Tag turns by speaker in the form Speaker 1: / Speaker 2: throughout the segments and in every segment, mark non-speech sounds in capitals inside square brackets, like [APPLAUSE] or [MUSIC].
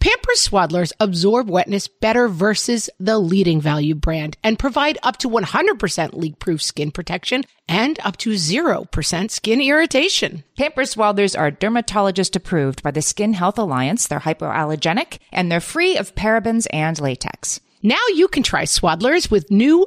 Speaker 1: Pampers Swaddlers absorb wetness better versus the leading value brand and provide up to 100% leak-proof skin protection and up to 0% skin irritation.
Speaker 2: Pampers Swaddlers are dermatologist approved by the Skin Health Alliance. They're hypoallergenic and they're free of parabens and latex.
Speaker 1: Now you can try Swaddlers with new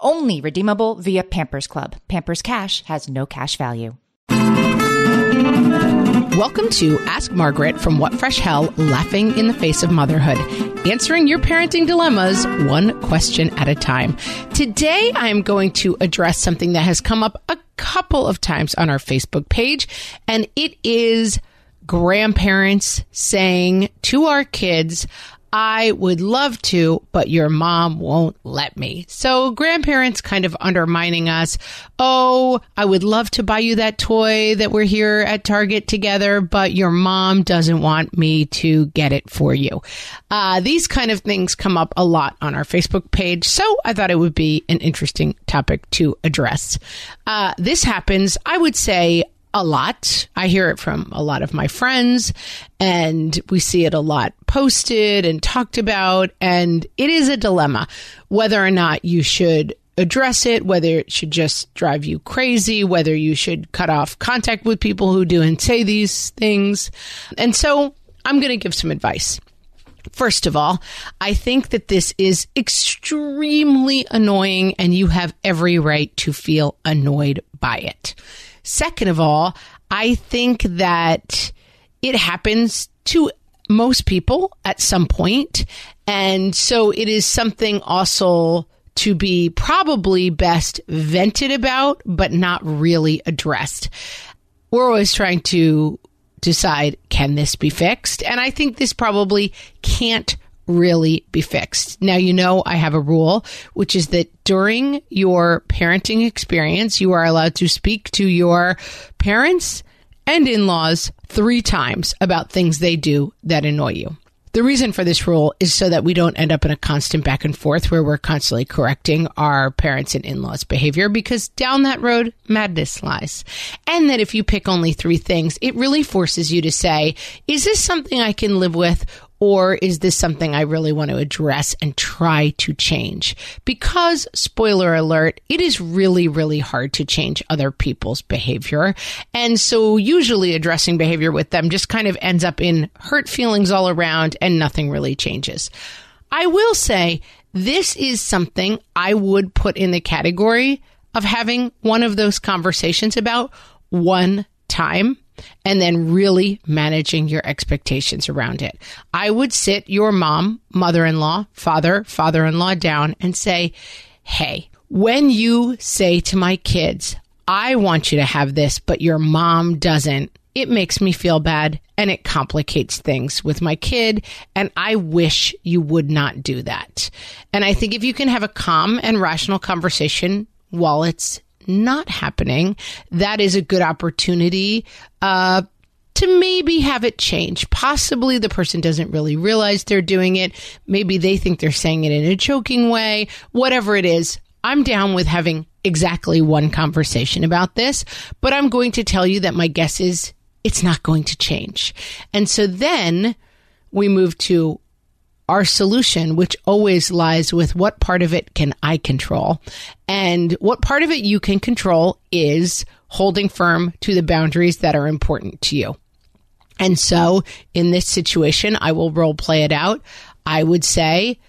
Speaker 2: Only redeemable via Pampers Club. Pampers Cash has no cash value.
Speaker 1: Welcome to Ask Margaret from What Fresh Hell, laughing in the face of motherhood, answering your parenting dilemmas one question at a time. Today, I'm going to address something that has come up a couple of times on our Facebook page, and it is grandparents saying to our kids, I would love to, but your mom won't let me. So grandparents kind of undermining us. Oh, I would love to buy you that toy that we're here at Target together, but your mom doesn't want me to get it for you. Uh, these kind of things come up a lot on our Facebook page. So I thought it would be an interesting topic to address. Uh, this happens, I would say, a lot. I hear it from a lot of my friends and we see it a lot posted and talked about. And it is a dilemma whether or not you should address it, whether it should just drive you crazy, whether you should cut off contact with people who do and say these things. And so I'm going to give some advice. First of all, I think that this is extremely annoying and you have every right to feel annoyed by it. Second of all, I think that it happens to most people at some point, And so it is something also to be probably best vented about, but not really addressed. We're always trying to decide, can this be fixed? And I think this probably can't really be fixed. Now, you know, I have a rule, which is that during your parenting experience, you are allowed to speak to your parents and in laws three times about things they do that annoy you. The reason for this rule is so that we don't end up in a constant back and forth where we're constantly correcting our parents and in laws' behavior because down that road, madness lies. And that if you pick only three things, it really forces you to say, is this something I can live with or is this something I really want to address and try to change? Because, spoiler alert, it is really, really hard to change other people's behavior. And so usually addressing behavior with them just kind of ends up in hurt feelings all around and nothing really changes. I will say this is something I would put in the category of having one of those conversations about one time and then really managing your expectations around it. I would sit your mom, mother in law, father, father in law down and say, Hey, when you say to my kids, I want you to have this, but your mom doesn't, it makes me feel bad and it complicates things with my kid. And I wish you would not do that. And I think if you can have a calm and rational conversation while it's not happening, that is a good opportunity uh, to maybe have it change. Possibly the person doesn't really realize they're doing it. Maybe they think they're saying it in a joking way. Whatever it is, I'm down with having exactly one conversation about this, but I'm going to tell you that my guess is it's not going to change. And so then we move to our solution, which always lies with what part of it can I control? And what part of it you can control is holding firm to the boundaries that are important to you. And so in this situation, I will role play it out. I would say,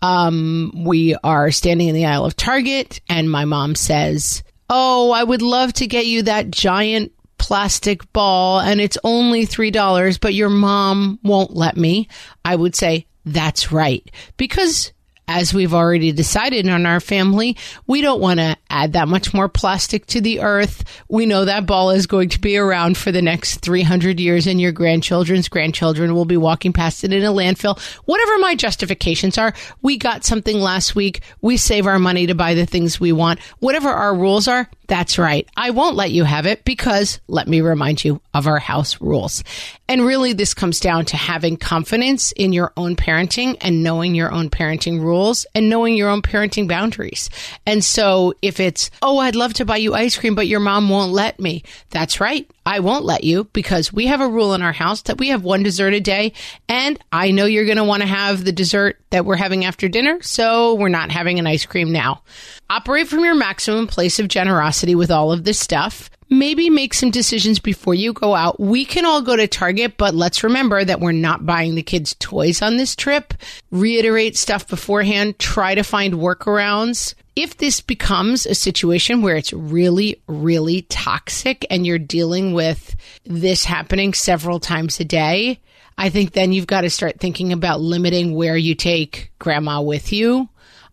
Speaker 1: um, we are standing in the aisle of Target and my mom says, Oh, I would love to get you that giant plastic ball and it's only $3, but your mom won't let me. I would say, That's right. Because as we've already decided in our family, we don't want to add that much more plastic to the earth. We know that ball is going to be around for the next 300 years and your grandchildren's grandchildren will be walking past it in a landfill. Whatever my justifications are, we got something last week. We save our money to buy the things we want. Whatever our rules are, that's right. I won't let you have it because let me remind you of our house rules. And really, this comes down to having confidence in your own parenting and knowing your own parenting rules and knowing your own parenting boundaries. And so if it's, oh, I'd love to buy you ice cream, but your mom won't let me. That's right. I won't let you because we have a rule in our house that we have one dessert a day. And I know you're going to want to have the dessert that we're having after dinner. So we're not having an ice cream now. Operate from your maximum place of generosity with all of this stuff. Maybe make some decisions before you go out. We can all go to Target, but let's remember that we're not buying the kids toys on this trip. Reiterate stuff beforehand. Try to find workarounds if this becomes a situation where it's really, really toxic and you're dealing with this happening several times a day, I think then you've got to start thinking about limiting where you take grandma with you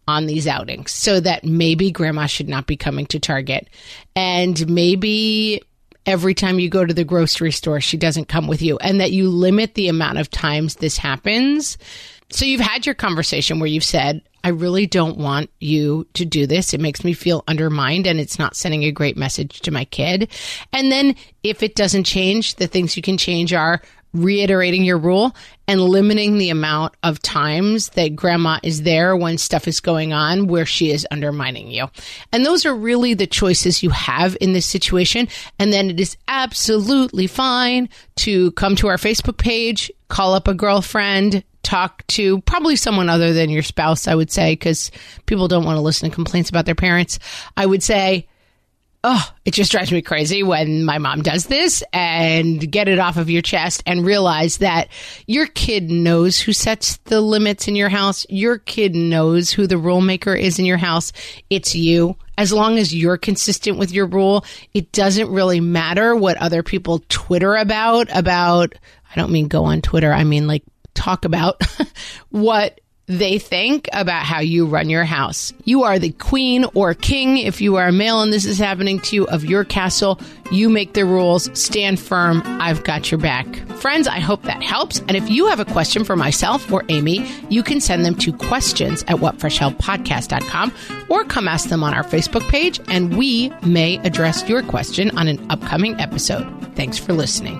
Speaker 1: on these outings so that maybe grandma should not be coming to Target and maybe every time you go to the grocery store she doesn't come with you and that you limit the amount of times this happens. So you've had your conversation where you've said, I really don't want you to do this. It makes me feel undermined and it's not sending a great message to my kid. And then if it doesn't change, the things you can change are reiterating your rule and limiting the amount of times that grandma is there when stuff is going on where she is undermining you. And those are really the choices you have in this situation. And then it is absolutely fine to come to our Facebook page, call up a girlfriend, talk to probably someone other than your spouse, I would say, because people don't want to listen to complaints about their parents. I would say, oh, it just drives me crazy when my mom does this and get it off of your chest and realize that your kid knows who sets the limits in your house. Your kid knows who the rule maker is in your house. It's you. As long as you're consistent with your rule, it doesn't really matter what other people Twitter about, about, I don't mean go on Twitter. I mean like talk about [LAUGHS] what they think about how you run your house. You are the queen or king if you are a male and this is happening to you of your castle. You make the rules. Stand firm. I've got your back. Friends, I hope that helps. And if you have a question for myself or Amy, you can send them to questions at whatfreshhellpodcast.com or come ask them on our Facebook page and we may address your question on an upcoming episode. Thanks for listening.